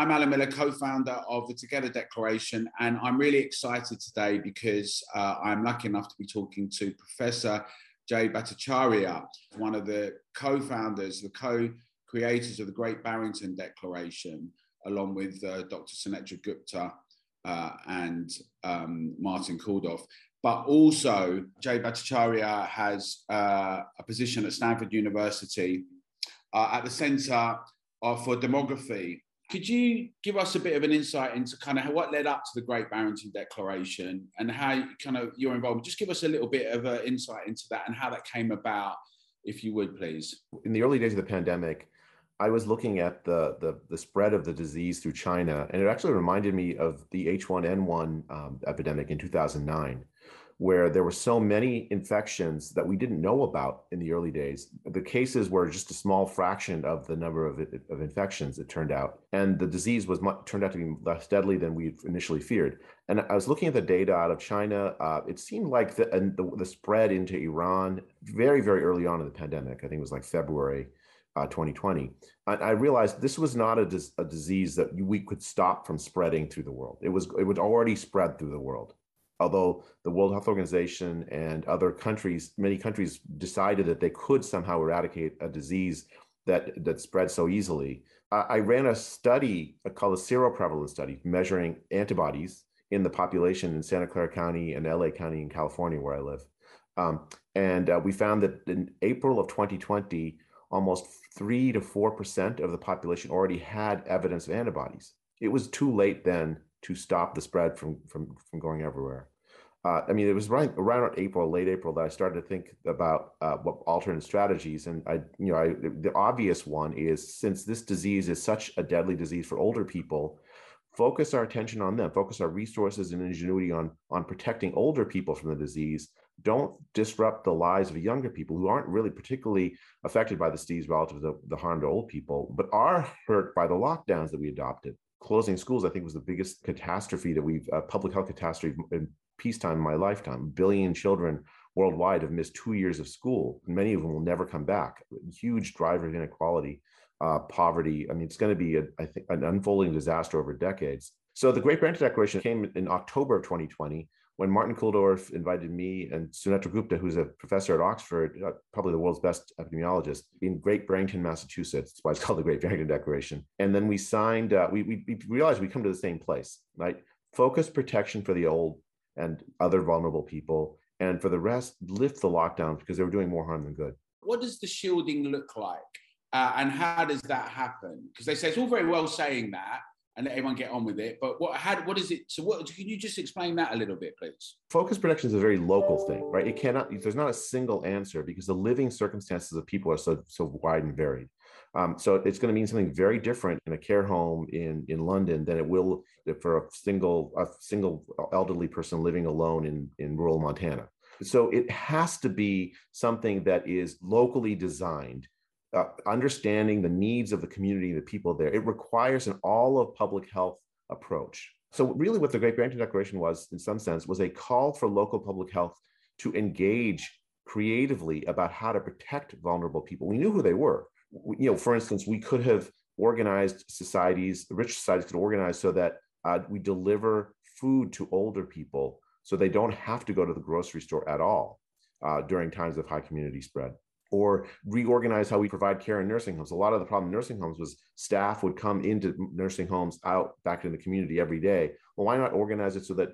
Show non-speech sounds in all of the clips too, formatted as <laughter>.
I'm Alan Miller, co founder of the Together Declaration, and I'm really excited today because uh, I'm lucky enough to be talking to Professor Jay Bhattacharya, one of the co founders, the co creators of the Great Barrington Declaration, along with uh, Dr. Sunetra Gupta uh, and um, Martin Kulldorff. But also, Jay Bhattacharya has uh, a position at Stanford University uh, at the Center for Demography could you give us a bit of an insight into kind of what led up to the Great Barrington Declaration and how kind of your involvement? Just give us a little bit of an insight into that and how that came about, if you would, please. In the early days of the pandemic, I was looking at the, the, the spread of the disease through China, and it actually reminded me of the H1N1 um, epidemic in 2009 where there were so many infections that we didn't know about in the early days. The cases were just a small fraction of the number of, of infections, it turned out. And the disease was much, turned out to be less deadly than we initially feared. And I was looking at the data out of China. Uh, it seemed like the, the, the, spread into Iran very, very early on in the pandemic, I think it was like February. Uh, 2020, I, I, realized this was not a, dis- a disease that we could stop from spreading through the world. It was it would already spread through the world although the World Health Organization and other countries, many countries decided that they could somehow eradicate a disease that, that spread so easily. I ran a study called a seroprevalence study measuring antibodies in the population in Santa Clara County and LA County in California, where I live. Um, and uh, we found that in April of 2020, almost three to four percent of the population already had evidence of antibodies. It was too late then to stop the spread from from from going everywhere. Uh, I mean, it was right around April, late April, that I started to think about uh, what alternate strategies. And I, you know, I, the obvious one is since this disease is such a deadly disease for older people, focus our attention on them, focus our resources and ingenuity on on protecting older people from the disease. Don't disrupt the lives of younger people who aren't really particularly affected by the disease relative to the, harm to old people, but are hurt by the lockdowns that we adopted closing schools, I think, was the biggest catastrophe that we've, uh, public health catastrophe peacetime in my lifetime. A billion children worldwide have missed two years of school. Many of them will never come back. Huge driver of inequality, uh, poverty. I mean, it's going to be, a, I think, an unfolding disaster over decades. So the Great Barrington Declaration came in October of 2020 when Martin Kulldorff invited me and Sunetra Gupta, who's a professor at Oxford, uh, probably the world's best epidemiologist, in Great Barrington, Massachusetts. That's why it's called the Great Barrington Declaration. And then we signed, uh, we, we, we realized we come to the same place, right? Focus protection for the old and other vulnerable people. And for the rest, lift the lockdowns because they were doing more harm than good. What does the shielding look like? Uh, and how does that happen? Because they say it's all very well saying that, and let everyone get on with it. But what how, what is it? So what can you just explain that a little bit, please? Focus protection is a very local thing, right? It cannot. There's not a single answer because the living circumstances of people are so so wide and varied. Um, so it's going to mean something very different in a care home in in London than it will for a single a single elderly person living alone in in rural Montana. So it has to be something that is locally designed uh, understanding the needs of the community, the people there. It requires an all of public health approach. So, really, what the Great Barrington Declaration was, in some sense, was a call for local public health to engage creatively about how to protect vulnerable people. We knew who they were. You know, for instance, we could have organized societies, rich societies could organize so that uh, we deliver food to older people so they don't have to go to the grocery store at all uh, during times of high community spread or reorganize how we provide care in nursing homes. A lot of the problem in nursing homes was staff would come into nursing homes out back in the community every day. Well, why not organize it so that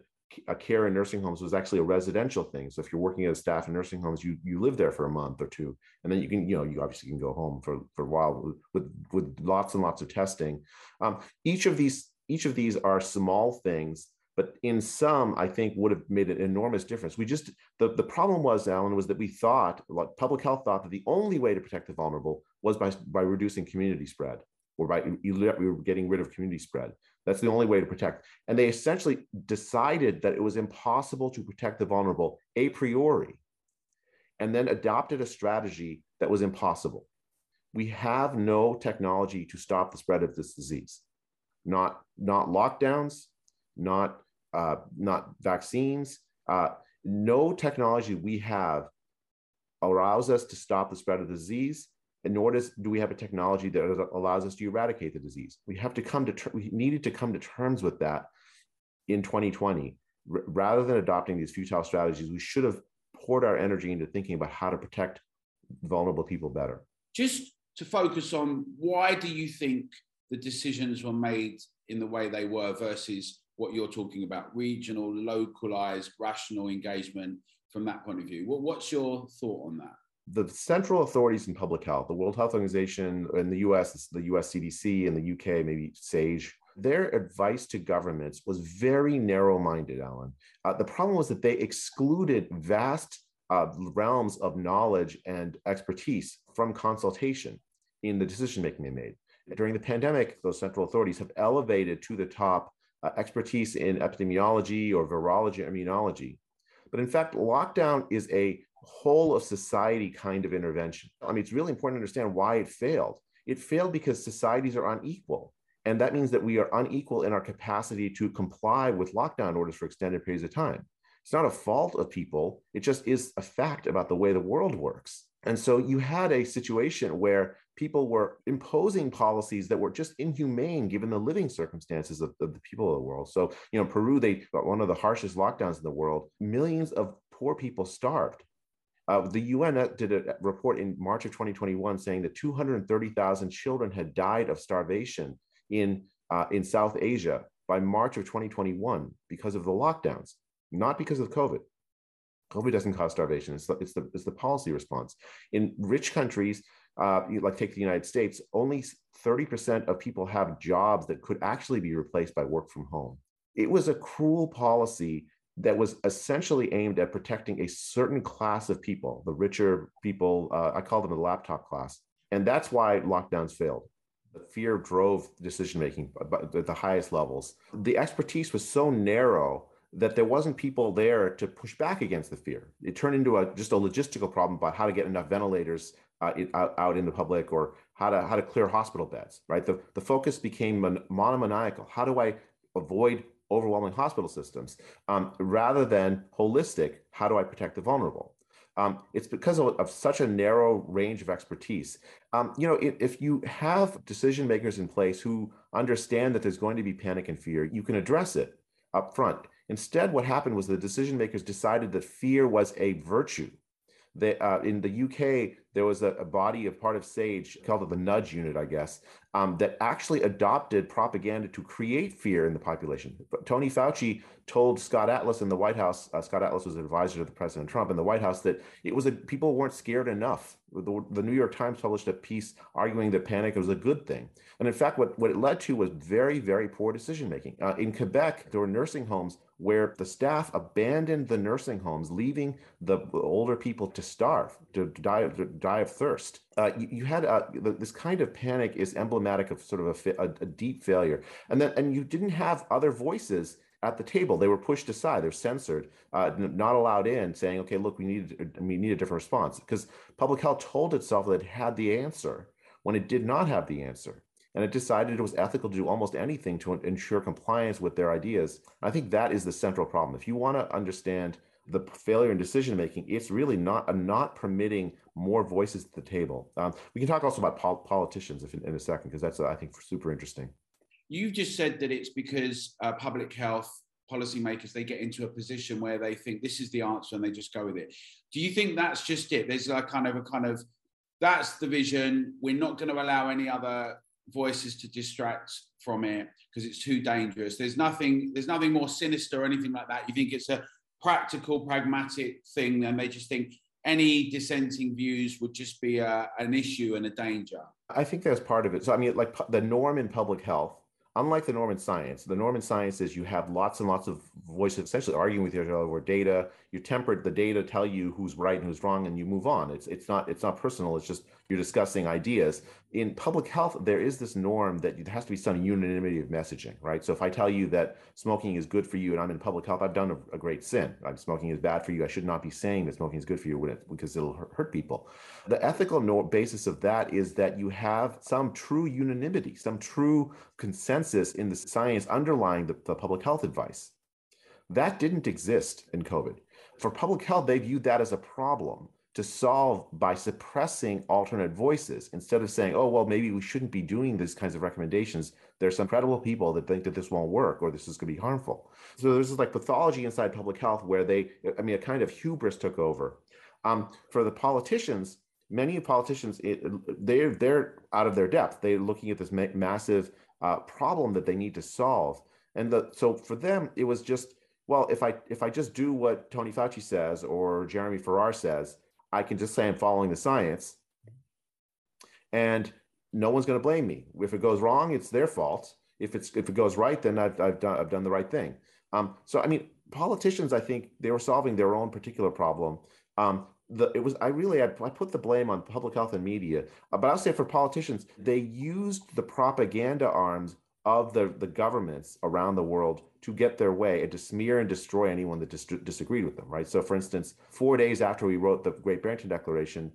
a care in nursing homes was actually a residential thing. So if you're working as staff in nursing homes, you you live there for a month or two, and then you can you know you obviously can go home for for a while with with lots and lots of testing. Um, each of these each of these are small things but in some, I think would have made an enormous difference. We just the, the problem was, Alan, was that we thought, like public health thought that the only way to protect the vulnerable was by, by reducing community spread or by we were getting rid of community spread. That's the only way to protect. And they essentially decided that it was impossible to protect the vulnerable a priori, and then adopted a strategy that was impossible. We have no technology to stop the spread of this disease. Not, not lockdowns, not uh, not vaccines. Uh, no technology we have allows us to stop the spread of disease nor does do we have a technology that allows us to eradicate the disease. We have to come to ter- we needed to come to terms with that in 2020. R- rather than adopting these futile strategies, we should have poured our energy into thinking about how to protect vulnerable people better. Just to focus on why do you think the decisions were made in the way they were versus what you're talking about regional, localized, rational engagement from that point of view? what's your thought on that? The central authorities in public health, the World Health Organization in the US, the US CDC, in the UK, maybe SAGE, their advice to governments was very narrow minded, Alan. Uh, the problem was that they excluded vast uh, realms of knowledge and expertise from consultation in the decision making they made. During the pandemic, those central authorities have elevated to the top uh, expertise in epidemiology or virology, or immunology. But in fact, lockdown is a whole of society kind of intervention. I mean, it's really important to understand why it failed. It failed because societies are unequal. And that means that we are unequal in our capacity to comply with lockdown orders for extended periods of time. It's not a fault of people, it just is a fact about the way the world works. And so you had a situation where people were imposing policies that were just inhumane given the living circumstances of, of, the people of the world. So, you know, Peru, they got one of the harshest lockdowns in the world. Millions of poor people starved. Uh, the UN did a report in March of 2021 saying that 230,000 children had died of starvation in, uh, in South Asia by March of 2021 because of the lockdowns, not because of COVID. COVID doesn't cause starvation. It's the, it's the, it's the policy response. In rich countries, uh, like take the United States, only 30% of people have jobs that could actually be replaced by work from home. It was a cruel policy that was essentially aimed at protecting a certain class of people, the richer people. Uh, I call them the laptop class. And that's why lockdowns failed. The fear drove decision making at the highest levels. The expertise was so narrow that there wasn't people there to push back against the fear. It turned into a just a logistical problem about how to get enough ventilators uh, out, out in the public or how to how to clear hospital beds. Right. The the focus became mon- monomaniacal. How do I avoid overwhelming hospital systems um, rather than holistic how do i protect the vulnerable um, it's because of, of, such a narrow range of expertise um, you know if, if, you have decision makers in place who understand that there's going to be panic and fear you can address it up front instead what happened was the decision makers decided that fear was a virtue that uh, in the UK, there was a, a, body of part of SAGE called the Nudge Unit, I guess, um, that actually adopted propaganda to create fear in the population. Tony Fauci told Scott Atlas in the White House. Uh, Scott Atlas was an advisor to the President Trump in the White House that it was a, people weren't scared enough. The, the, New York Times published a piece arguing that panic was a good thing, and in fact, what what it led to was very very poor decision making. Uh, in Quebec, there were nursing homes where the staff abandoned the nursing homes, leaving the older people to starve, to die, to die of thirst. Uh, you, you, had uh, this kind of panic is emblematic of sort of a, a, a deep failure, and then and you didn't have other voices at the table. They were pushed aside. They're censored, uh, not allowed in, saying, "Okay, look, we need we need a different response." Because public health told itself that it had the answer when it did not have the answer and it decided it was ethical to do almost anything to ensure compliance with their ideas. I think that is the central problem. If you want to understand the failure in decision making, it's really not not permitting more voices at the table. Um, we can talk also about pol- politicians in, in, a second because that's uh, I think super interesting. You've just said that it's because uh, public health policymakers they get into a position where they think this is the answer and they just go with it. Do you think that's just it? There's a kind of a kind of that's the vision. We're not going to allow any other voices to distract from it because it's too dangerous. There's nothing, there's nothing more sinister or anything like that. You think it's a practical, pragmatic thing, and they just think any dissenting views would just be a, an issue and a danger. I think that's part of it. So I mean, like the norm in public health unlike the Norman science, the Norman science is you have lots and lots of voices essentially arguing with each other over data. You temper the data, tell you who's right and who's wrong, and you move on. It's it's not it's not personal. It's just you're discussing ideas. In public health, there is this norm that there has to be some unanimity of messaging, right? So if I tell you that smoking is good for you and I'm in public health, I've done a, a great sin. Smoking is bad for you. I should not be saying that smoking is good for you it, because it'll hurt people. The ethical basis of that is that you have some true unanimity, some true consensus in the science underlying the, the public health advice. That didn't exist in COVID. For public health, they viewed that as a problem to solve by suppressing alternate voices instead of saying, oh, well, maybe we shouldn't be doing these kinds of recommendations. There's some credible people that think that this won't work or this is going to be harmful. So there's this like pathology inside public health where they, I mean, a kind of hubris took over. Um, for the politicians, many politicians, it, they're, they're out of their depth. They're looking at this ma- massive uh, problem that they need to solve. And the, so for them, it was just, well, if I if I just do what Tony Fauci says or Jeremy Farrar says, I can just say I'm following the science, and no one's going to blame me. If it goes wrong, it's their fault. If it's if it goes right, then I've I've done I've done the right thing. Um, so I mean, politicians, I think they were solving their own particular problem. Um, the it was I really I, I, put the blame on public health and media, uh, but I'll say for politicians, they used the propaganda arms of the the governments around the world to get their way and to smear and destroy anyone that dis- disagreed with them, right? So, for instance, four days after we wrote the Great Barrington Declaration,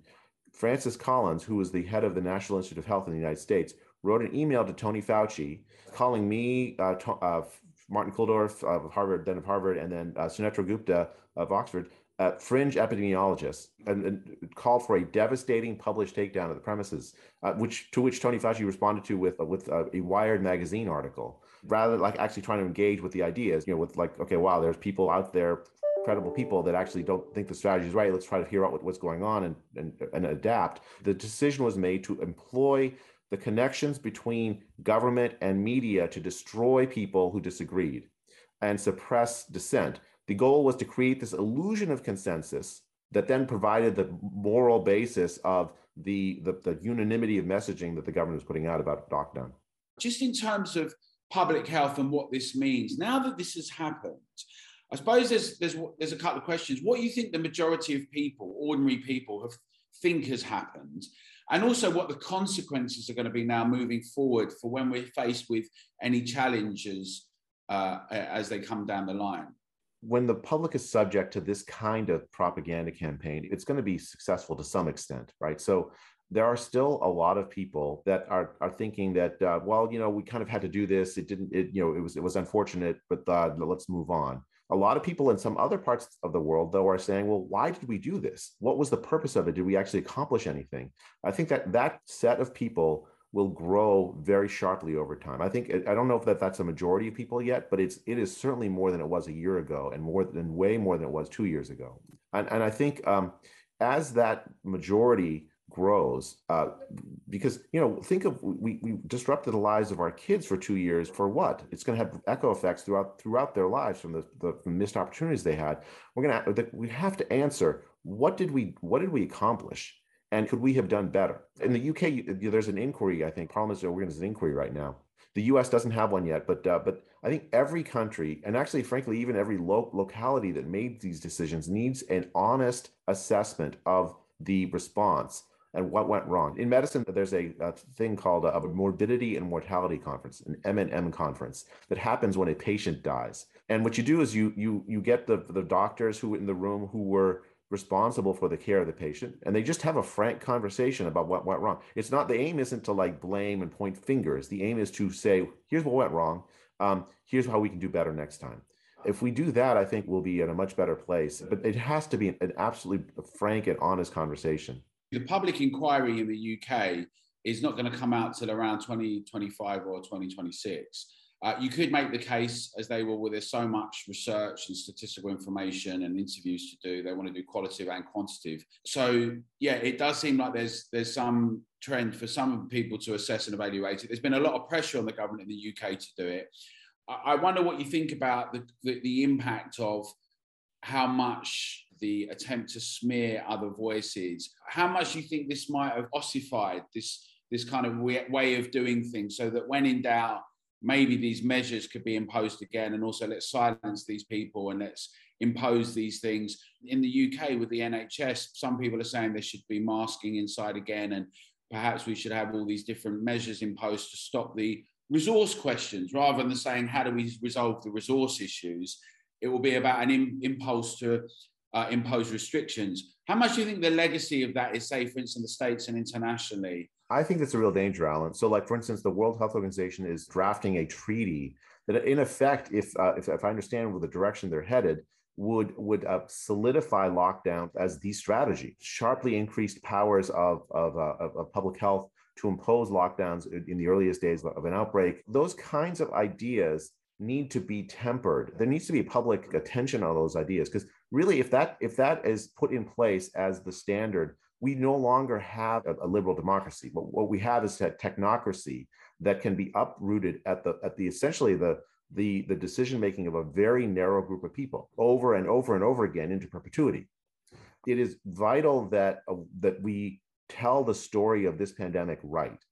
Francis Collins, who was the head of the National Institute of Health in the United States, wrote an email to Tony Fauci calling me, uh, to, uh, Martin Kulldorff of Harvard, then of Harvard, and then uh, Sunetra Gupta of Oxford, uh, fringe epidemiologists, and, and, called for a devastating published takedown of the premises, uh, which to which Tony Fauci responded to with with a Wired magazine article rather like actually trying to engage with the ideas, you know, with like, okay, wow, there's people out there, credible people that actually don't think the strategy is right. Let's try to hear out what's going on and, and, and adapt. The decision was made to employ the connections between government and media to destroy people who disagreed and suppress dissent. The goal was to create this illusion of consensus that then provided the moral basis of the, the, the unanimity of messaging that the government was putting out about lockdown. Just in terms of public health and what this means. Now that this has happened, I suppose there's there's there's a couple of questions. What do you think the majority of people, ordinary people, have think has happened, and also what the consequences are going to be now moving forward for when we're faced with any challenges uh, as they come down the line. When the public is subject to this kind of propaganda campaign, it's going to be successful to some extent, right? So there are still a lot of people that are are thinking that uh, well you know we kind of had to do this. It didn't it you know it was it was unfortunate but uh, let's move on. A lot of people in some other parts of the world though are saying well why did we do this? What was the purpose of it? Did we actually accomplish anything? I think that that set of people will grow very sharply over time. I think I don't know if that that's a majority of people yet, but it's it is certainly more than it was a year ago, and more than way more than it was two years ago. And and I think um, as that majority grows uh, because you know think of we, we disrupted the lives of our kids for two years for what it's going to have echo effects throughout throughout their lives from the, the missed opportunities they had we're to we have to answer what did we what did we accomplish and could we have done better in the uk there's an inquiry i think parliament is organizing an inquiry right now the us doesn't have one yet but uh, but i think every country and actually frankly even every lo- locality that made these decisions needs an honest assessment of the response and what went wrong. In medicine, there's a, a thing called a, a, morbidity and mortality conference, an M&M conference that happens when a patient dies. And what you do is you you you get the the doctors who in the room who were responsible for the care of the patient and they just have a frank conversation about what went wrong. It's not the aim isn't to like blame and point fingers. The aim is to say, here's what went wrong. Um, here's how we can do better next time if we do that, I think we'll be in a much better place. But it has to be an absolutely frank and honest conversation the public inquiry in the UK is not going to come out till around 2025 or 2026. Uh, you could make the case, as they will, where there's so much research and statistical information and interviews to do. They want to do qualitative and quantitative. So yeah, it does seem like there's there's some trend for some people to assess and evaluate it. There's been a lot of pressure on the government in the UK to do it. I, I wonder what you think about the, the, the impact of how much the attempt to smear other voices. How much you think this might have ossified this this kind of way of doing things, so that when in doubt, maybe these measures could be imposed again, and also let's silence these people and let's impose these things. In the UK with the NHS, some people are saying there should be masking inside again, and perhaps we should have all these different measures imposed to stop the resource questions rather than saying how do we resolve the resource issues it will be about an Im- impulse to uh, impose restrictions. How much do you think the legacy of that is, say, for instance, in the States and internationally? I think that's a real danger, Alan. So, like, for instance, the World Health Organization is drafting a treaty that, in effect, if, uh, if, if I understand the direction they're headed, would would uh, solidify lockdown as the strategy, sharply increased powers of of, uh, of public health to impose lockdowns in the earliest days of an outbreak. Those kinds of ideas need to be tempered. There needs to be public attention on those ideas because really, if that if that is put in place as the standard, we no longer have a, liberal democracy. But what we have is a technocracy that can be uprooted at the at the essentially the the, the decision making of a very narrow group of people over and over and over again into perpetuity. It is vital that uh, that we tell the story of this pandemic right.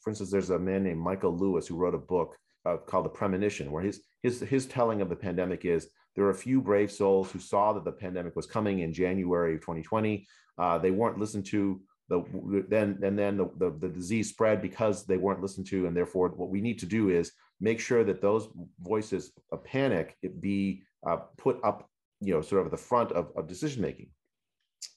For instance, there's a man named Michael Lewis who wrote a book uh, called The Premonition, where his, his, his telling of the pandemic is there are a few brave souls who saw that the pandemic was coming in January of 2020. Uh, they weren't listened to. The, then and then the, the, the disease spread because they weren't listened to, and therefore what we need to do is make sure that those voices of panic be uh, put up, you know, sort of at the front of, of decision making.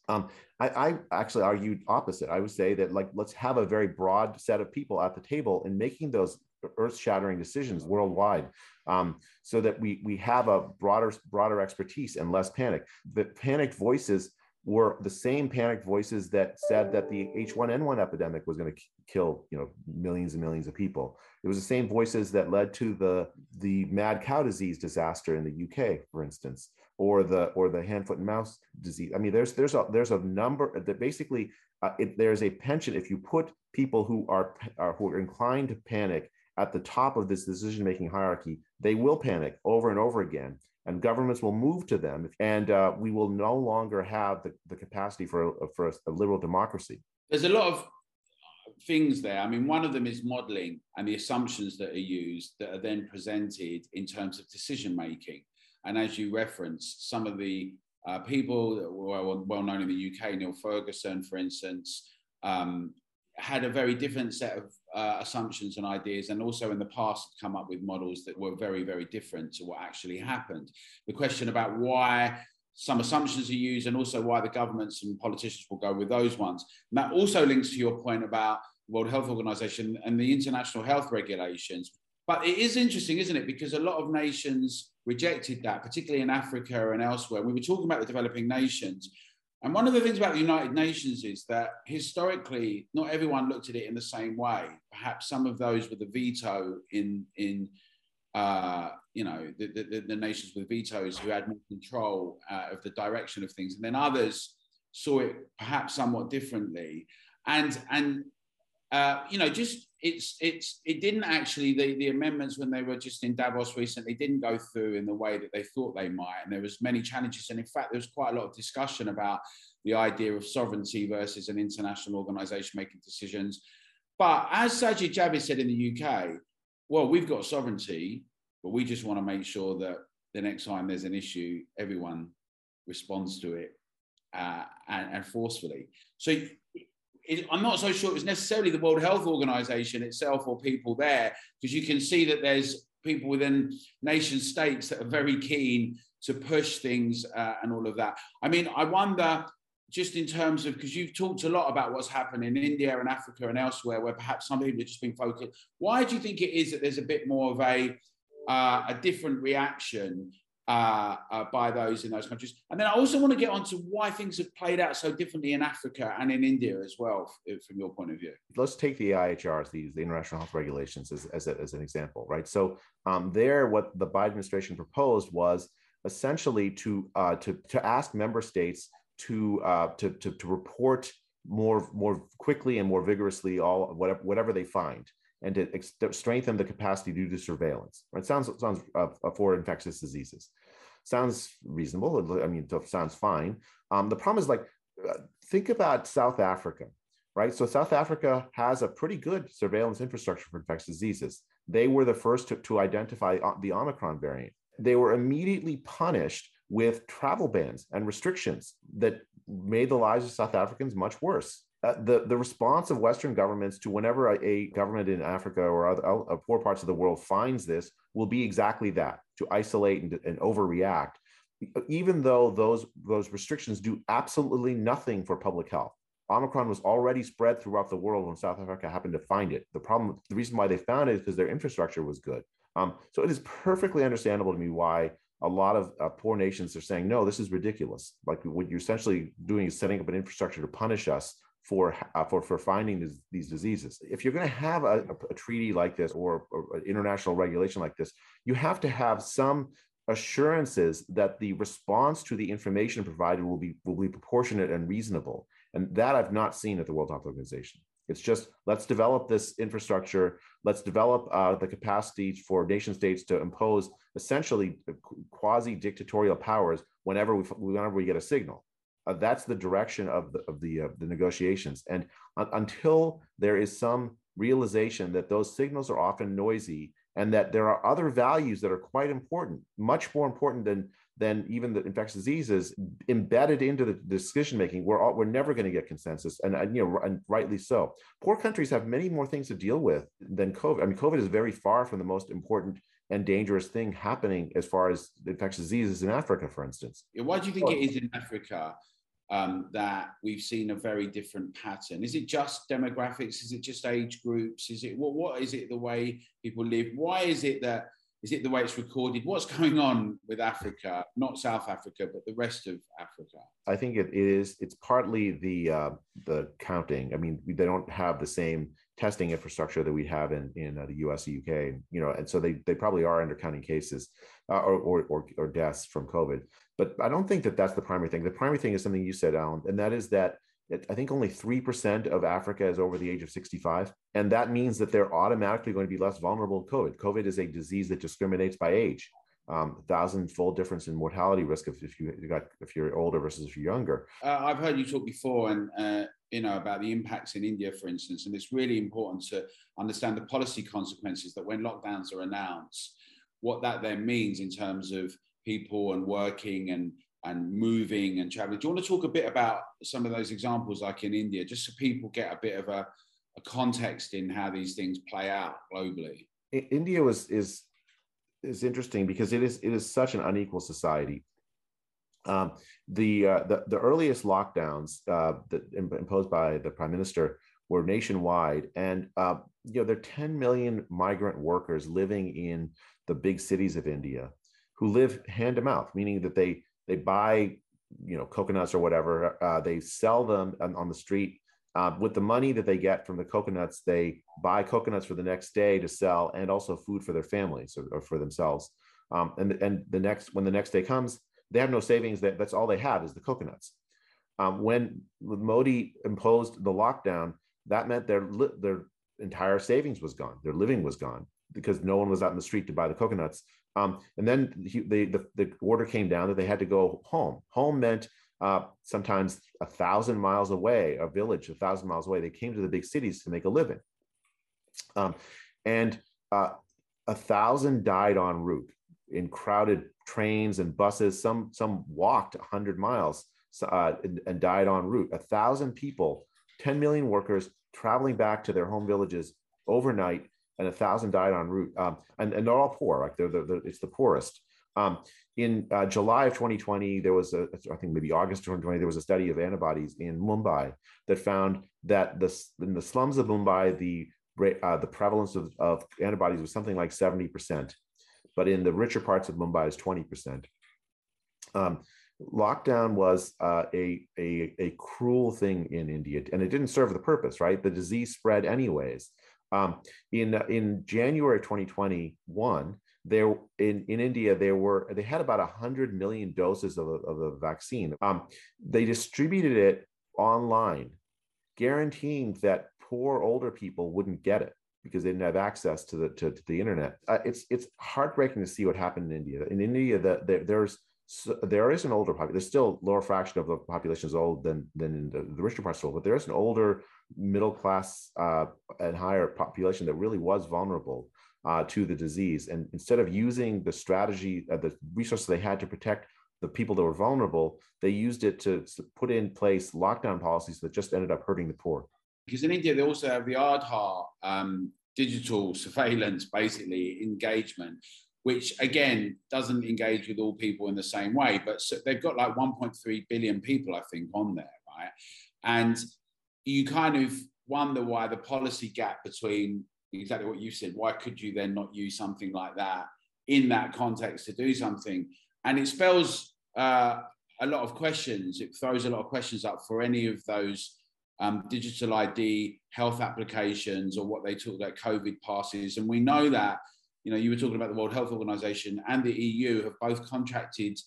Um, I, I, actually argued opposite. I would say that like let's have a very broad set of people at the table in making those earth-shattering decisions worldwide, um, so that we we have a broader broader expertise and less panic. The panicked voices were the same panicked voices that said that the H1N1 epidemic was going to kill you know millions and millions of people. It was the same voices that led to the the mad cow disease disaster in the UK, for instance or the or the hand foot and mouth disease i mean there's there's a there's a number that basically uh, it, there's a pension if you put people who are, are who are inclined to panic at the top of this decision making hierarchy they will panic over and over again and governments will move to them and uh, we will no longer have the, the capacity for, for a, a liberal democracy there's a lot of things there. I mean, one of them is modeling and the assumptions that are used that are then presented in terms of decision making. And as you referenced, some of the uh, people that were well known in the UK, Neil Ferguson, for instance, um, had a very different set of uh, assumptions and ideas, and also in the past had come up with models that were very, very different to what actually happened. The question about why some assumptions are used, and also why the governments and politicians will go with those ones. And that also links to your point about World Health Organization and the international health regulations. But it is interesting, isn't it? Because a lot of nations rejected that, particularly in Africa and elsewhere. We were talking about the developing nations. And one of the things about the United Nations is that historically, not everyone looked at it in the same way. Perhaps some of those with the veto in, in uh, you know, the, the, the, nations with vetoes who had more control uh, of the direction of things. And then others saw it perhaps somewhat differently. And, and uh, you know, just it's it's it didn't actually the, the amendments when they were just in Davos recently didn't go through in the way that they thought they might, and there was many challenges, and in fact there was quite a lot of discussion about the idea of sovereignty versus an international organisation making decisions. But as Sajid Javid said in the UK, well, we've got sovereignty, but we just want to make sure that the next time there's an issue, everyone responds to it uh, and, and forcefully. So it, I'm not so sure it was necessarily the World Health Organization itself or people there, because you can see that there's people within nation states that are very keen to push things uh, and all of that. I mean, I wonder just in terms of because you've talked a lot about what's happening in India and Africa and elsewhere, where perhaps some people have just been focused. Why do you think it is that there's a bit more of a uh, a different reaction uh, uh, by those in those countries. And then I also want to get on to why things have played out so differently in Africa and in India as well, from your point of view. Let's take the IHRs, these the international health regulations, as, as, a, as an example, right? So um, there, what the Biden administration proposed was essentially to uh, to to ask member states to uh, to, to to report more more quickly and more vigorously all whatever whatever they find and to ex- strengthen the capacity due to surveillance. Right? Sounds sounds uh, for infectious diseases. Sounds reasonable. I mean, sounds fine. Um, the problem is like, uh, think about South Africa, right? So South Africa has a pretty good surveillance infrastructure for infectious diseases. They were the first to, to identify uh, the Omicron variant. They were immediately punished with travel bans and restrictions that made the lives of South Africans much worse uh, the, the response of Western governments to whenever a, a government in Africa or other uh, poor parts of the world finds this will be exactly that to isolate and, and overreact, even though those, those restrictions do absolutely nothing for public health. Omicron was already spread throughout the world when South Africa happened to find it. The problem, the reason why they found it is because their infrastructure was good. Um, so it is perfectly understandable to me why a lot of uh, poor nations are saying, no, this is ridiculous. Like what you're essentially doing is setting up an infrastructure to punish us for uh, for for finding this, these diseases. If you're going to have a, a, treaty like this or, or international regulation like this, you have to have some assurances that the response to the information provided will be will be proportionate and reasonable. And that I've not seen at the World Health Organization. It's just let's develop this infrastructure. Let's develop uh, the capacity for nation states to impose essentially quasi dictatorial powers whenever we whenever we get a signal. Uh, that's the direction of the of the uh, the negotiations. And until there is some realization that those signals are often noisy and that there are other values that are quite important, much more important than than even the infectious diseases embedded into the decision making. We're all, we're never going to get consensus, and, and you know, and rightly so. Poor countries have many more things to deal with than COVID. I mean, COVID is very far from the most important and dangerous thing happening as far as infectious diseases in Africa, for instance. Why do you think it is in Africa um, that we've seen a very different pattern? Is it just demographics? Is it just age groups? Is it what? What is it? The way people live? Why is it that? Is it the way it's recorded? What's going on with Africa, not South Africa, but the rest of Africa? I think it is. It's partly the uh, the counting. I mean, they don't have the same testing infrastructure that we have in in uh, the U.S. UK. You know, and so they they probably are undercounting cases uh, or, or, or or deaths from COVID. But I don't think that that's the primary thing. The primary thing is something you said, Alan, and that is that I think only 3% of Africa is over the age of 65. And that means that they're automatically going to be less vulnerable to COVID. COVID is a disease that discriminates by age. Um, thousand fold difference in mortality risk if, if you got if you're older versus if you're younger. Uh, I've heard you talk before, and uh, you know about the impacts in India, for instance, and it's really important to understand the policy consequences that when lockdowns are announced, what that then means in terms of people and working and and moving and traveling. Do you want to talk a bit about some of those examples, like in India, just so people get a bit of a, a context in how these things play out globally? India was is is interesting because it is it is such an unequal society. Um, the, uh, the the earliest lockdowns uh, that imposed by the prime minister were nationwide, and uh, you know there are 10 million migrant workers living in the big cities of India who live hand to mouth, meaning that they they buy you know coconuts or whatever. Uh, they sell them on, on the street. Uh, with the money that they get from the coconuts, they buy coconuts for the next day to sell, and also food for their families or, or for themselves. Um, and and the next when the next day comes, they have no savings. That that's all they have is the coconuts. Um, when Modi imposed the lockdown, that meant their their entire savings was gone. Their living was gone because no one was out in the street to buy the coconuts. Um, and then he, the, the, the, order came down that they had to go home. Home meant uh, sometimes a thousand miles away, a village a thousand miles away. They came to the big cities to make a living. Um, and uh, a thousand died en route in crowded trains and buses. Some, some walked 100 miles uh, and, and died en route. A thousand people, 10 million workers traveling back to their home villages overnight and a thousand died en route. Um, and, and they're all poor, like they're, they're, they're it's the poorest. Um, in uh, July of 2020, there was a, I think maybe August 2020, there was a study of antibodies in Mumbai that found that the, in the slums of Mumbai, the, uh, the prevalence of, of antibodies was something like 70%, but in the richer parts of Mumbai is 20%. Um, lockdown was uh, a, a, a cruel thing in India, and it didn't serve the purpose, right? The disease spread anyways. Um, in in January 2021, there in, in India there were they had about hundred million doses of, of the vaccine. Um, they distributed it online, guaranteeing that poor older people wouldn't get it because they didn't have access to the to, to the internet. Uh, it's it's heartbreaking to see what happened in India. In India, that the, there's so there is an older population. There's still lower fraction of the population is old than than in the, the richer parts of the world, but there is an older middle class uh, and higher population that really was vulnerable uh, to the disease. And instead of using the strategy, uh, the resources they had to protect the people that were vulnerable, they used it to put in place lockdown policies that just ended up hurting the poor. Because in India, they also have the Aadhaar um, digital surveillance, basically engagement, which again doesn't engage with all people in the same way. But so they've got like 1.3 billion people, I think, on there, right? And you kind of wonder why the policy gap between exactly what you said, why could you then not use something like that in that context to do something? and it spells uh, a lot of questions. It throws a lot of questions up for any of those um, digital ID health applications or what they talk about COVID passes. And we know that, you know, you were talking about the World Health Organization and the EU have both contracted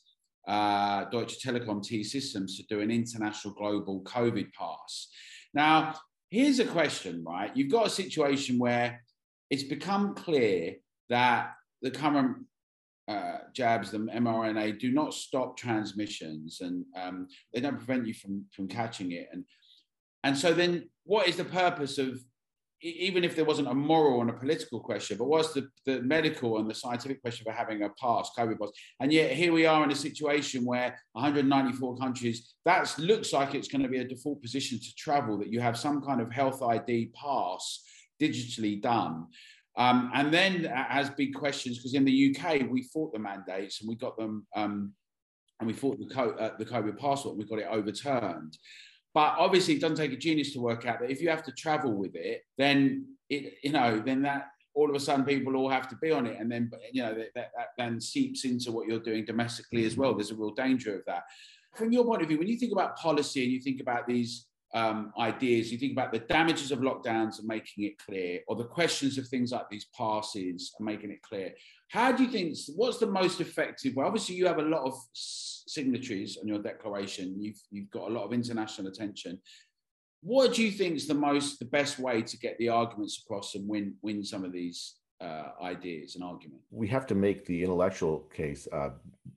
uh, Deutsche Telekom T Systems to do an international global COVID pass. Now, here's a question, right? You've got a situation where it's become clear that the current uh, jabs, the mRNA, do not stop transmissions and um, they don't prevent you from, from catching it. And, and so then what is the purpose of, even if there wasn't a moral and a political question, but what's the, the medical and the scientific question for having a pass, COVID pass? And yet here we are in a situation where 194 countries, that looks like it's going to be a default position to travel, that you have some kind of health ID pass digitally done. Um, and then as big questions, because in the UK we fought the mandates and we got them, um, and we fought the, co- uh, the COVID passport and we got it overturned. But obviously, it doesn't take a genius to work out that if you have to travel with it, then it, you know, then that all of a sudden people all have to be on it, and then you know that, that, that then seeps into what you're doing domestically as well. There's a real danger of that. From your point of view, when you think about policy and you think about these um, ideas, you think about the damages of lockdowns and making it clear, or the questions of things like these passes and making it clear. How do you think, what's the most effective way? Obviously, you have a lot of signatories on your declaration, you've, you've got a lot of international attention. What do you think is the most, the best way to get the arguments across and win, win some of these uh, ideas and argument. We have to make the intellectual case uh,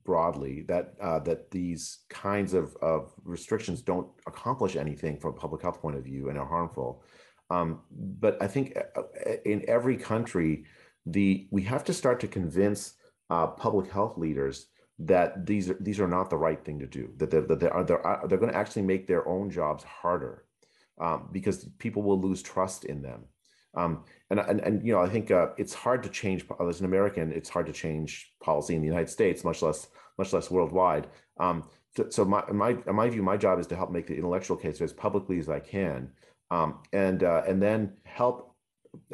broadly that uh, that these kinds of, of restrictions don't accomplish anything from a public health point of view and are harmful. Um, but I think uh, uh, in every country, the we have to start to convince uh, public health leaders that these are these are not the right thing to do. That they're, that they are they're, they're going to actually make their own jobs harder um, because people will lose trust in them. Um, and, and, and, you know, I think uh, it's hard to change, as an American, it's hard to change policy in the United States, much less, much less worldwide. Um, so, so my, my, in my view, my job is to help make the intellectual case as publicly as I can. Um, and, uh, and then help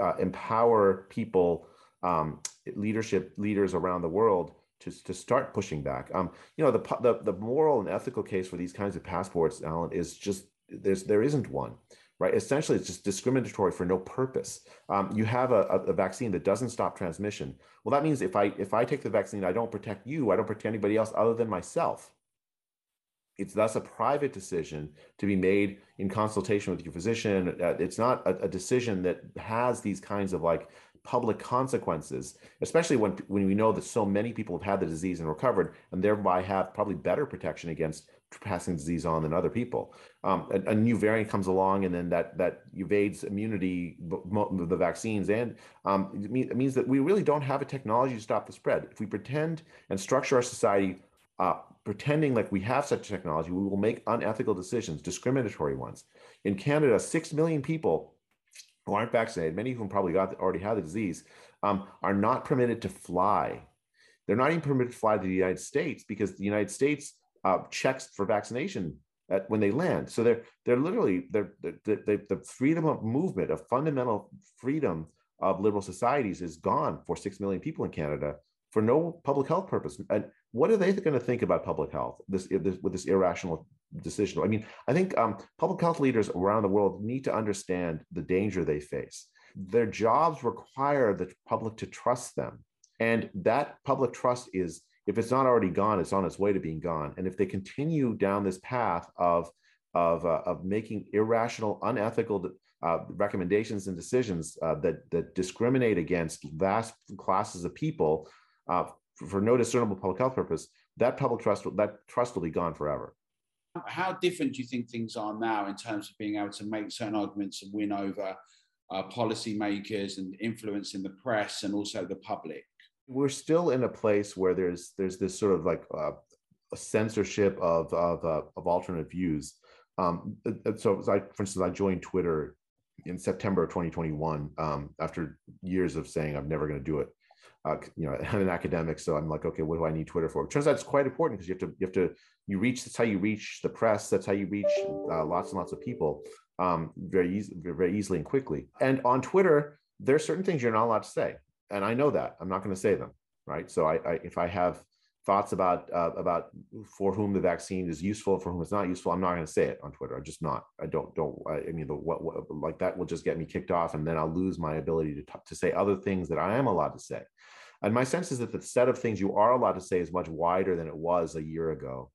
uh, empower people, um, leadership leaders around the world to, to start pushing back. Um, you know, the, the, the moral and ethical case for these kinds of passports, Alan, is just, there's, there isn't one right? Essentially, it's just discriminatory for no purpose. Um, you have a, a, vaccine that doesn't stop transmission. Well, that means if I if I take the vaccine, I don't protect you. I don't protect anybody else other than myself. It's thus a private decision to be made in consultation with your physician. Uh, it's not a, a decision that has these kinds of like public consequences, especially when when we know that so many people have had the disease and recovered, and thereby have probably better protection against passing disease on than other people. Um, a, a, new variant comes along, and then that that evades immunity, the vaccines, and um, it, mean, it, means that we really don't have a technology to stop the spread. If we pretend and structure our society uh, pretending like we have such technology, we will make unethical decisions, discriminatory ones. In Canada, six million people who aren't vaccinated, many of whom probably got already had the disease, um, are not permitted to fly. They're not even permitted to fly to the United States because the United States uh, checks for vaccination at, when they land. So they're they're literally they're, they're, they're, the freedom of movement, a fundamental freedom of liberal societies is gone for six million people in Canada for no public health purpose. And what are they going to think about public health this, this with this irrational decision? I mean, I think um, public health leaders around the world need to understand the danger they face. Their jobs require the public to trust them, and that public trust is if it's not already gone, it's on its way to being gone. And if they continue down this path of of, uh, of making irrational, unethical uh, recommendations and decisions uh, that that discriminate against vast classes of people uh, for, no discernible public health purpose, that public trust that trust will be gone forever. How different do you think things are now in terms of being able to make certain arguments and win over uh, policymakers and influencing the press and also the public? We're still in a place where there's there's this sort of like uh, a censorship of of, uh, of alternate views. Um, so, I, for instance, I joined Twitter in September of 2021 um, after years of saying I'm never going to do it. Uh, you know, <laughs> I'm an academic, so I'm like, okay, what do I need Twitter for? It turns out it's quite important because you have to you have to you reach. That's how you reach the press. That's how you reach uh, lots and lots of people um, very easily, very easily and quickly. And on Twitter, there are certain things you're not allowed to say and I know that I'm not going to say them, right? So I, I if I have thoughts about uh, about for whom the vaccine is useful, for whom it's not useful, I'm not going to say it on Twitter. I'm just not. I don't don't. I, mean, the what, what, like that will just get me kicked off, and then I'll lose my ability to talk, to say other things that I am allowed to say. And my sense is that the set of things you are allowed to say is much wider than it was a year ago.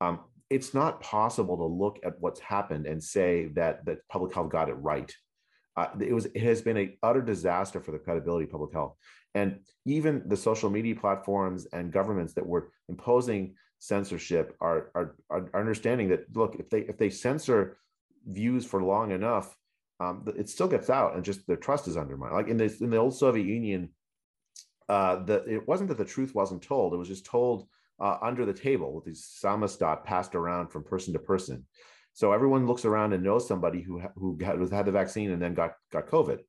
Um, it's not possible to look at what's happened and say that that public health got it right. Uh, it was it has been a utter disaster for the credibility of public health. And even the social media platforms and governments that were imposing censorship are, are, are understanding that look, if they if they censor views for long enough, um, it still gets out and just their trust is undermined. Like in the in the old Soviet Union, uh, the, it wasn't that the truth wasn't told; it was just told uh, under the table with these samizdat passed around from person to person. So everyone looks around and knows somebody who who had, had the vaccine and then got got COVID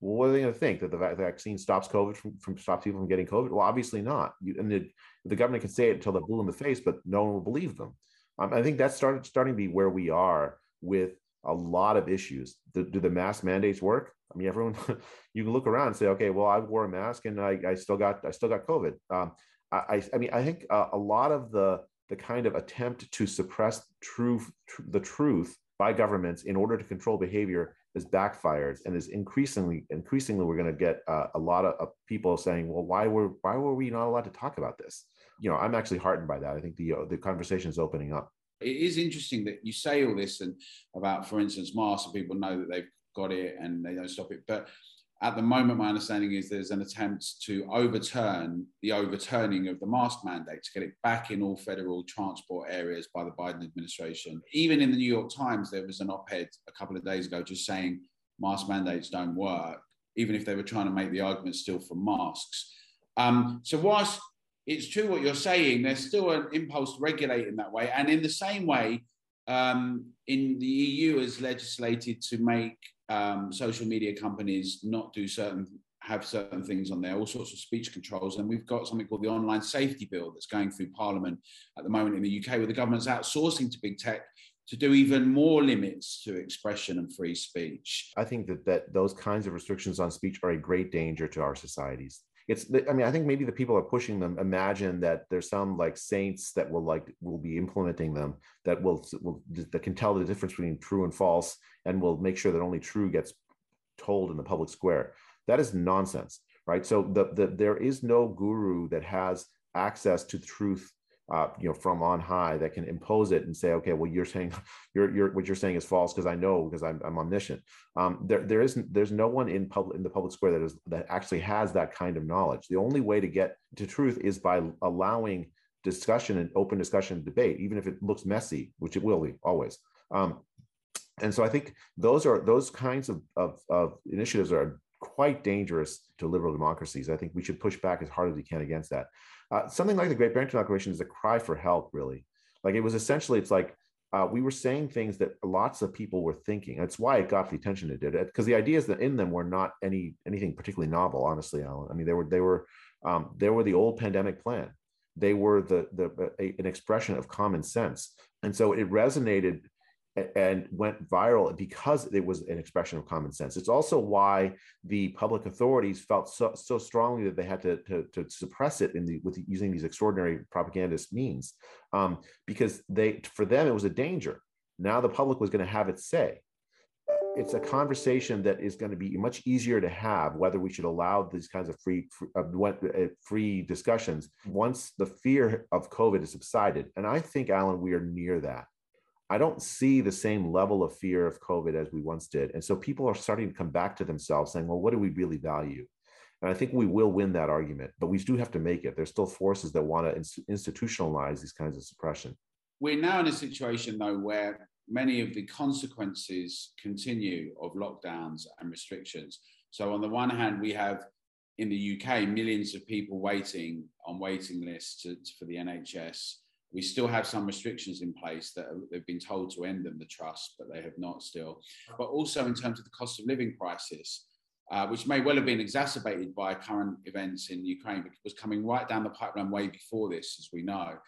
well, what are they going to think that the vaccine stops COVID from, from stops people from getting COVID? Well, obviously not. You, and the, the government can say it until they're blue in the face, but no one will believe them. Um, I think that's started starting to be where we are with a lot of issues. Do, do the mask mandates work? I mean, everyone <laughs> you can look around and say, okay, well, I wore a mask and I, I still got I still got COVID. Um, I, I mean, I think uh, a lot of the the kind of attempt to suppress truth, tr- the truth by governments in order to control behavior has backfired and is increasingly increasingly we're going to get uh, a lot of, of, people saying well why were why were we not allowed to talk about this? You know i'm actually heartened by that. I think the uh, the conversation is opening up. It is interesting that you say all this and about for instance masks and people know that they've got it and they don't stop it but at the moment, my understanding is there's an attempt to overturn the overturning of the mask mandate to get it back in all federal transport areas by the Biden administration. Even in the New York Times, there was an op ed a couple of days ago just saying mask mandates don't work, even if they were trying to make the argument still for masks. Um, so, whilst it's true what you're saying, there's still an impulse to regulate in that way. And in the same way, um, in the EU has legislated to make um, social media companies not do certain have certain things on there, all sorts of speech controls. And we've got something called the Online Safety Bill that's going through Parliament at the moment in the UK, where the government's outsourcing to big tech to do even more limits to expression and free speech. I think that, that those kinds of restrictions on speech are a great danger to our societies it's i mean i think maybe the people are pushing them. Imagine that there's some like saints that will like will be implementing them that will, will that can tell the difference between true and false and will make sure that only true gets told in the public square. That is nonsense right? So the, the there is no guru that has access to truth uh, you know, from on high that can impose it and say, okay, well, you're saying <laughs> you're, you're what you're saying is false because I know because I'm, I'm omniscient. Um, there, there isn't, there's no one in public in the public square that is that actually has that kind of knowledge. The only way to get to truth is by allowing discussion and open discussion and debate, even if it looks messy, which it will be always. Um, and so I think those are those kinds of, of, of initiatives are quite dangerous to liberal democracies. I think we should push back as hard as we can against that. Uh, something like the Great Barrington Declaration is a cry for help, really. Like it was essentially, it's like uh, we were saying things that lots of people were thinking. That's why it got the attention it did. Because the ideas that in them were not any anything particularly novel, honestly, Alan. I mean, they were they were um, they were the old pandemic plan. They were the the a, an expression of common sense, and so it resonated and went viral because it was an expression of common sense. It's also why the public authorities felt so, so strongly that they had to, to, to suppress it in the with using these extraordinary propagandist means, um, because they for them it was a danger. Now the public was going to have its say. It's a conversation that is going to be much easier to have whether we should allow these kinds of free uh, free discussions once the fear of COVID has subsided. And I think, Alan, we are near that. I don't see the same level of fear of COVID as we once did. And so people are starting to come back to themselves saying, well, what do we really value? And I think we will win that argument, but we do have to make it. There's still forces that want to institutionalize these kinds of suppression. We're now in a situation, though, where many of the consequences continue of lockdowns and restrictions. So, on the one hand, we have in the UK millions of people waiting on waiting lists to, for the NHS we still have some restrictions in place that they've been told to end them, the trust, but they have not still. But also in terms of the cost of living crisis, uh, which may well have been exacerbated by current events in Ukraine, but was coming right down the pipeline way before this, as we know.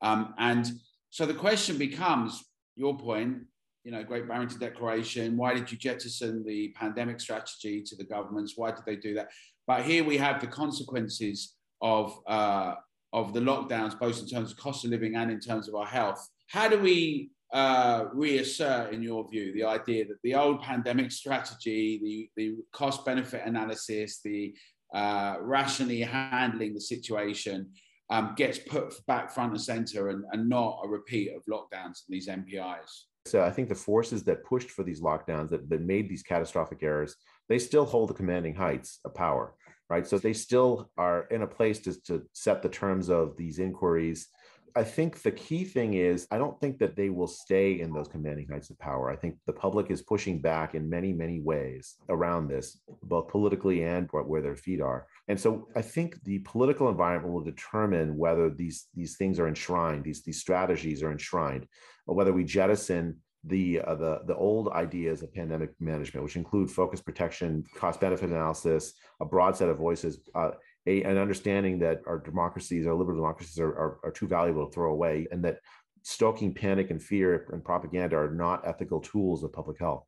Um, and so the question becomes your point, you know, Great Barrington Declaration, why did you jettison the pandemic strategy to the governments? Why did they do that? But here we have the consequences of uh, of the lockdowns, both in terms of cost of living and in terms of our health. How do we uh, reassert, in your view, the idea that the old pandemic strategy, the, the cost benefit analysis, the uh, rationally handling the situation um, gets put back front and center and, and not a repeat of lockdowns and these NPIs? So I think the forces that pushed for these lockdowns, that, that made these catastrophic errors, they still hold the commanding heights of power, right? So they still are in a place to, to set the terms of these inquiries I think the key thing is I don't think that they will stay in those commanding heights of power. I think the public is pushing back in many, many ways around this, both politically and where their feet are. And so I think the political environment will determine whether these these things are enshrined, these these strategies are enshrined, or whether we jettison the uh, the the old ideas of pandemic management, which include focus protection, cost benefit analysis, a broad set of voices. Uh, a, an understanding that our democracies, our liberal democracies, are, are, are too valuable to throw away, and that stoking panic and fear and propaganda are not ethical tools of public health.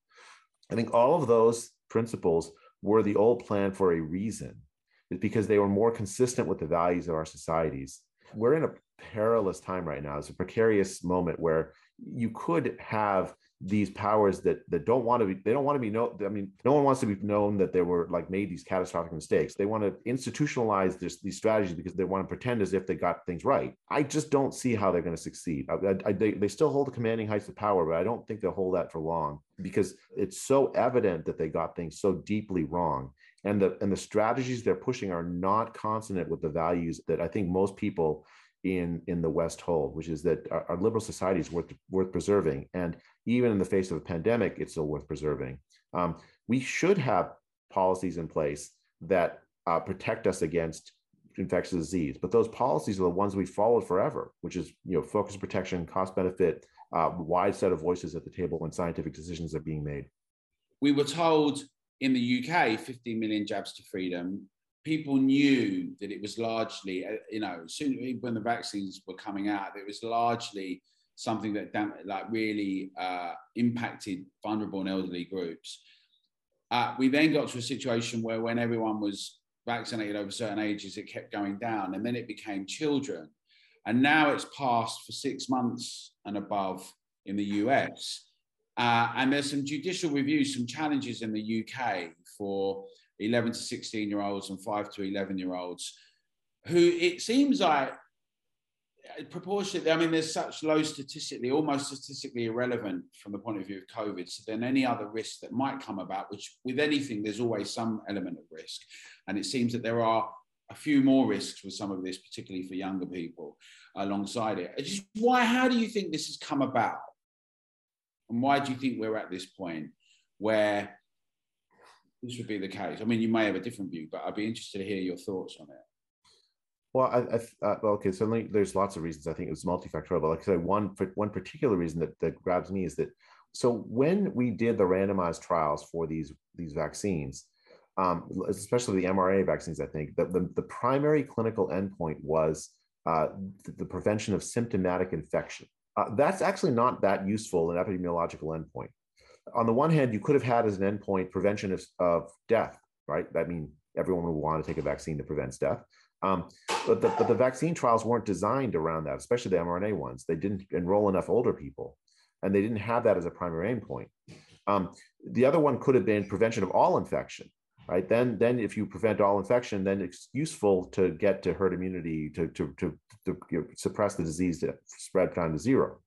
I think all of those principles were the old plan for a reason, is because they were more consistent with the values of our societies. We're in a perilous time right now. It's a precarious moment where you could have these powers that that don't want to be they don't want to be known i mean no one wants to be known that they were like made these catastrophic mistakes. They want to institutionalize this, these strategies because they want to pretend as if they got things right. I just don't see how they're going to succeed I, I, they, they still hold the commanding heights of power but i don't think they'll hold that for long because it's so evident that they got things so deeply wrong. And the and the strategies they're pushing are not consonant with the values that i think most people in in the West hold, which is that our, our, liberal society is worth worth preserving, and even in the face of a pandemic, it's still worth preserving. Um, we should have policies in place that uh, protect us against infectious disease, but those policies are the ones we followed forever, which is you know focus protection, cost benefit, uh, wide set of voices at the table when scientific decisions are being made. We were told in the UK, 15 million jabs to freedom people knew that it was largely, uh, you know, soon when the vaccines were coming out, it was largely something that like really uh, impacted vulnerable and elderly groups. Uh, we then got to a situation where when everyone was vaccinated over certain ages, it kept going down, and then it became children, and now it's passed for six months and above in the US. Uh, and there's some judicial reviews, some challenges in the UK for 11 to 16 year olds and 5 to 11 year olds who it seems like uh, proportionately, I mean, there's such low statistically, almost statistically irrelevant from the point of view of COVID, so then any other risk that might come about, which with anything, there's always some element of risk. And it seems that there are a few more risks with some of this, particularly for younger people alongside it. Just why, how do you think this has come about? And why do you think we're at this point where this would be the case? I mean, you may have a different view, but I'd be interested to hear your thoughts on it. Well, I, I uh, well, okay. Certainly, there's lots of reasons. I think it was multifactorial, but like I said, one one particular reason that, that grabs me is that so when we did the randomized trials for these these vaccines, um, especially the mRNA vaccines, I think that the, the primary clinical endpoint was uh, the, the, prevention of symptomatic infection. Uh, that's actually not that useful an epidemiological endpoint on the one hand, you could have had as an endpoint prevention of, of death, right? That means everyone would want to take a vaccine that prevents death. Um, but, the, but the vaccine trials weren't designed around that, especially the mRNA ones. They didn't enroll enough older people, and they didn't have that as a primary endpoint. Um, the other one could have been prevention of all infection, right? Then, then if you prevent all infection, then it's useful to get to herd immunity to, to, to, to you know, suppress the disease to spread down to zero.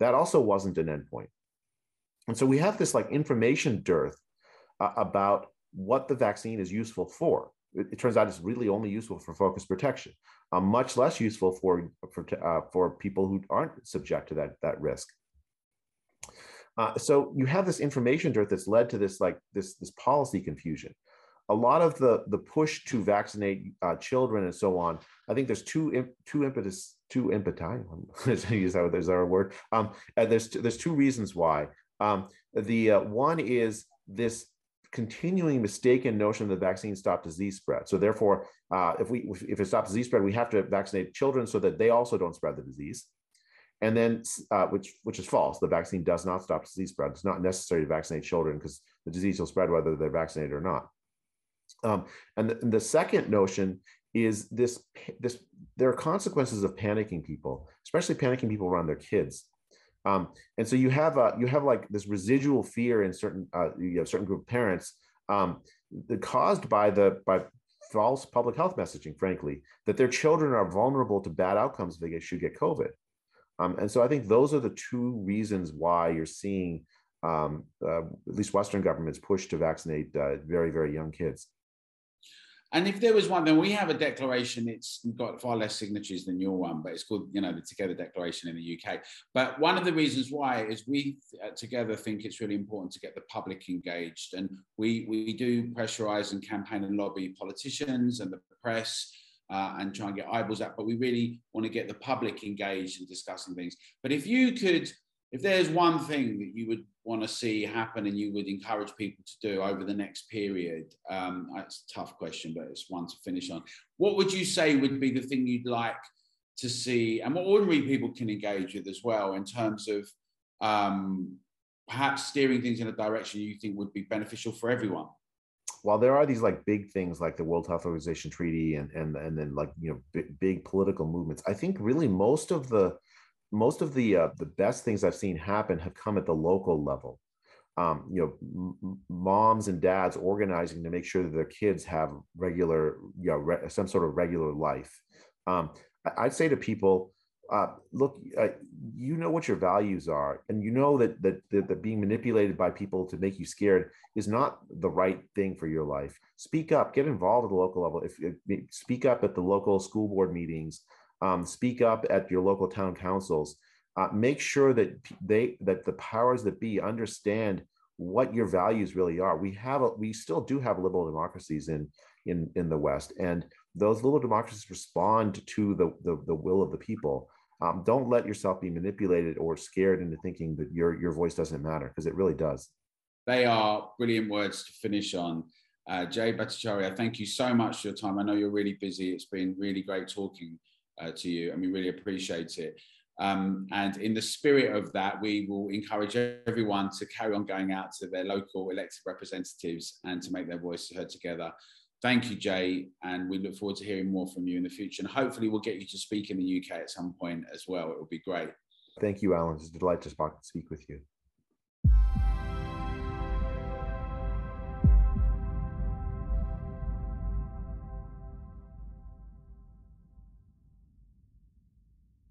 That also wasn't an endpoint. And so we have this like information dearth uh, about what the vaccine is useful for. It, it, turns out it's really only useful for focus protection, uh, much less useful for for, uh, for people who aren't subject to that that risk. Uh, so you have this information dearth that's led to this like this this policy confusion. A lot of the the push to vaccinate uh, children and so on. I think there's two two impetus two impeti. <laughs> Is that there's our word? Um, there's there's two reasons why. Um, the uh, one is this continuing mistaken notion that vaccines stop disease spread. So therefore, uh, if we if it stops disease spread, we have to vaccinate children so that they also don't spread the disease. And then, uh, which which is false. The vaccine does not stop disease spread. It's not necessary to vaccinate children because the disease will spread whether they're vaccinated or not. Um, and, the, and the second notion is this this there are consequences of panicking people, especially panicking people around their kids. Um, and so you have a, you have like this residual fear in certain uh, you have certain group of parents um, caused by the by false public health messaging, frankly, that their children are vulnerable to bad outcomes if they should get COVID. Um, and so I think those are the two reasons why you're seeing um, uh, at least Western governments push to vaccinate uh, very, very young kids. And if there was one, then we have a declaration. It's got far less signatures than your one, but it's called, you know, the Together Declaration in the UK. But one of the reasons why is we uh, together think it's really important to get the public engaged, and we we do pressurize and campaign and lobby politicians and the press. Uh, and try and get eyeballs out, but we really want to get the public engaged in discussing things. But if you could if there's one thing that you would want to see happen and you would encourage people to do over the next period, um, it's a tough question, but it's one to finish on. What would you say would be the thing you'd like to see, and what ordinary people can engage with as well, in terms of um, perhaps steering things in a direction you think would be beneficial for everyone? While there are these like big things like the World Health Organization treaty and and and then like you know big, big political movements, I think really most of the most of the uh, the best things I've seen happen have come at the local level. Um, you know, m- moms and dads organizing to make sure that their kids have regular, you know, re- some sort of regular life. Um, I- would say to people, uh, look, uh, you know what your values are, and you know that, that that that being manipulated by people to make you scared is not the right thing for your life. Speak up, get involved at the local level. If, if speak up at the local school board meetings, um, speak up at your local town councils. Uh, make sure that they that the powers that be understand what your values really are. We have a, we still do have liberal democracies in in in the West, and those liberal democracies respond to the the, the will of the people. Um, don't let yourself be manipulated or scared into thinking that your your voice doesn't matter because it really does. They are brilliant words to finish on. Uh, Jay Bhattacharya, thank you so much for your time. I know you're really busy. It's been really great talking uh, to you, and we really appreciate it. Um, and in the spirit of that, we will encourage everyone to carry on going out to their local elected representatives and to make their voices heard together. Thank you, Jay, and we look forward to hearing more from you in the future. And hopefully, we'll get you to speak in the UK at some point as well. It would be great. Thank you, Alan. It's a delight to speak with you.